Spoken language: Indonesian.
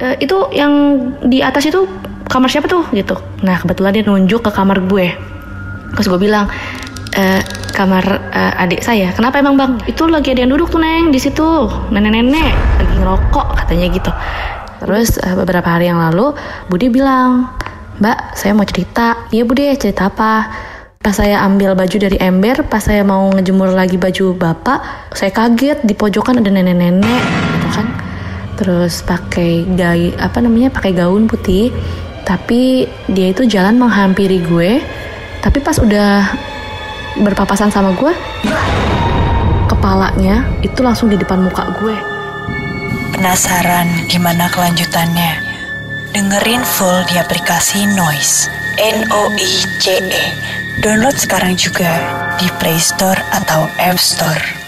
"E, itu yang di atas itu kamar siapa tuh? Gitu. Nah kebetulan dia nunjuk ke kamar gue. Terus gue bilang "E, kamar eh, adik saya kenapa emang bang? Itu lagi ada yang duduk tuh neng di situ. Nenek-nenek lagi ngerokok katanya gitu. Terus beberapa hari yang lalu Budi bilang mbak saya mau cerita. Iya Budi cerita apa? Pas saya ambil baju dari ember pas saya mau ngejemur lagi baju bapak saya kaget di pojokan ada nenek-nenek gitu kan terus pakai gay apa namanya pakai gaun putih tapi dia itu jalan menghampiri gue tapi pas udah berpapasan sama gue kepalanya itu langsung di depan muka gue Penasaran gimana kelanjutannya? Dengerin full di aplikasi Noise. N-O-I-C-E. Download sekarang juga di Play Store atau App Store.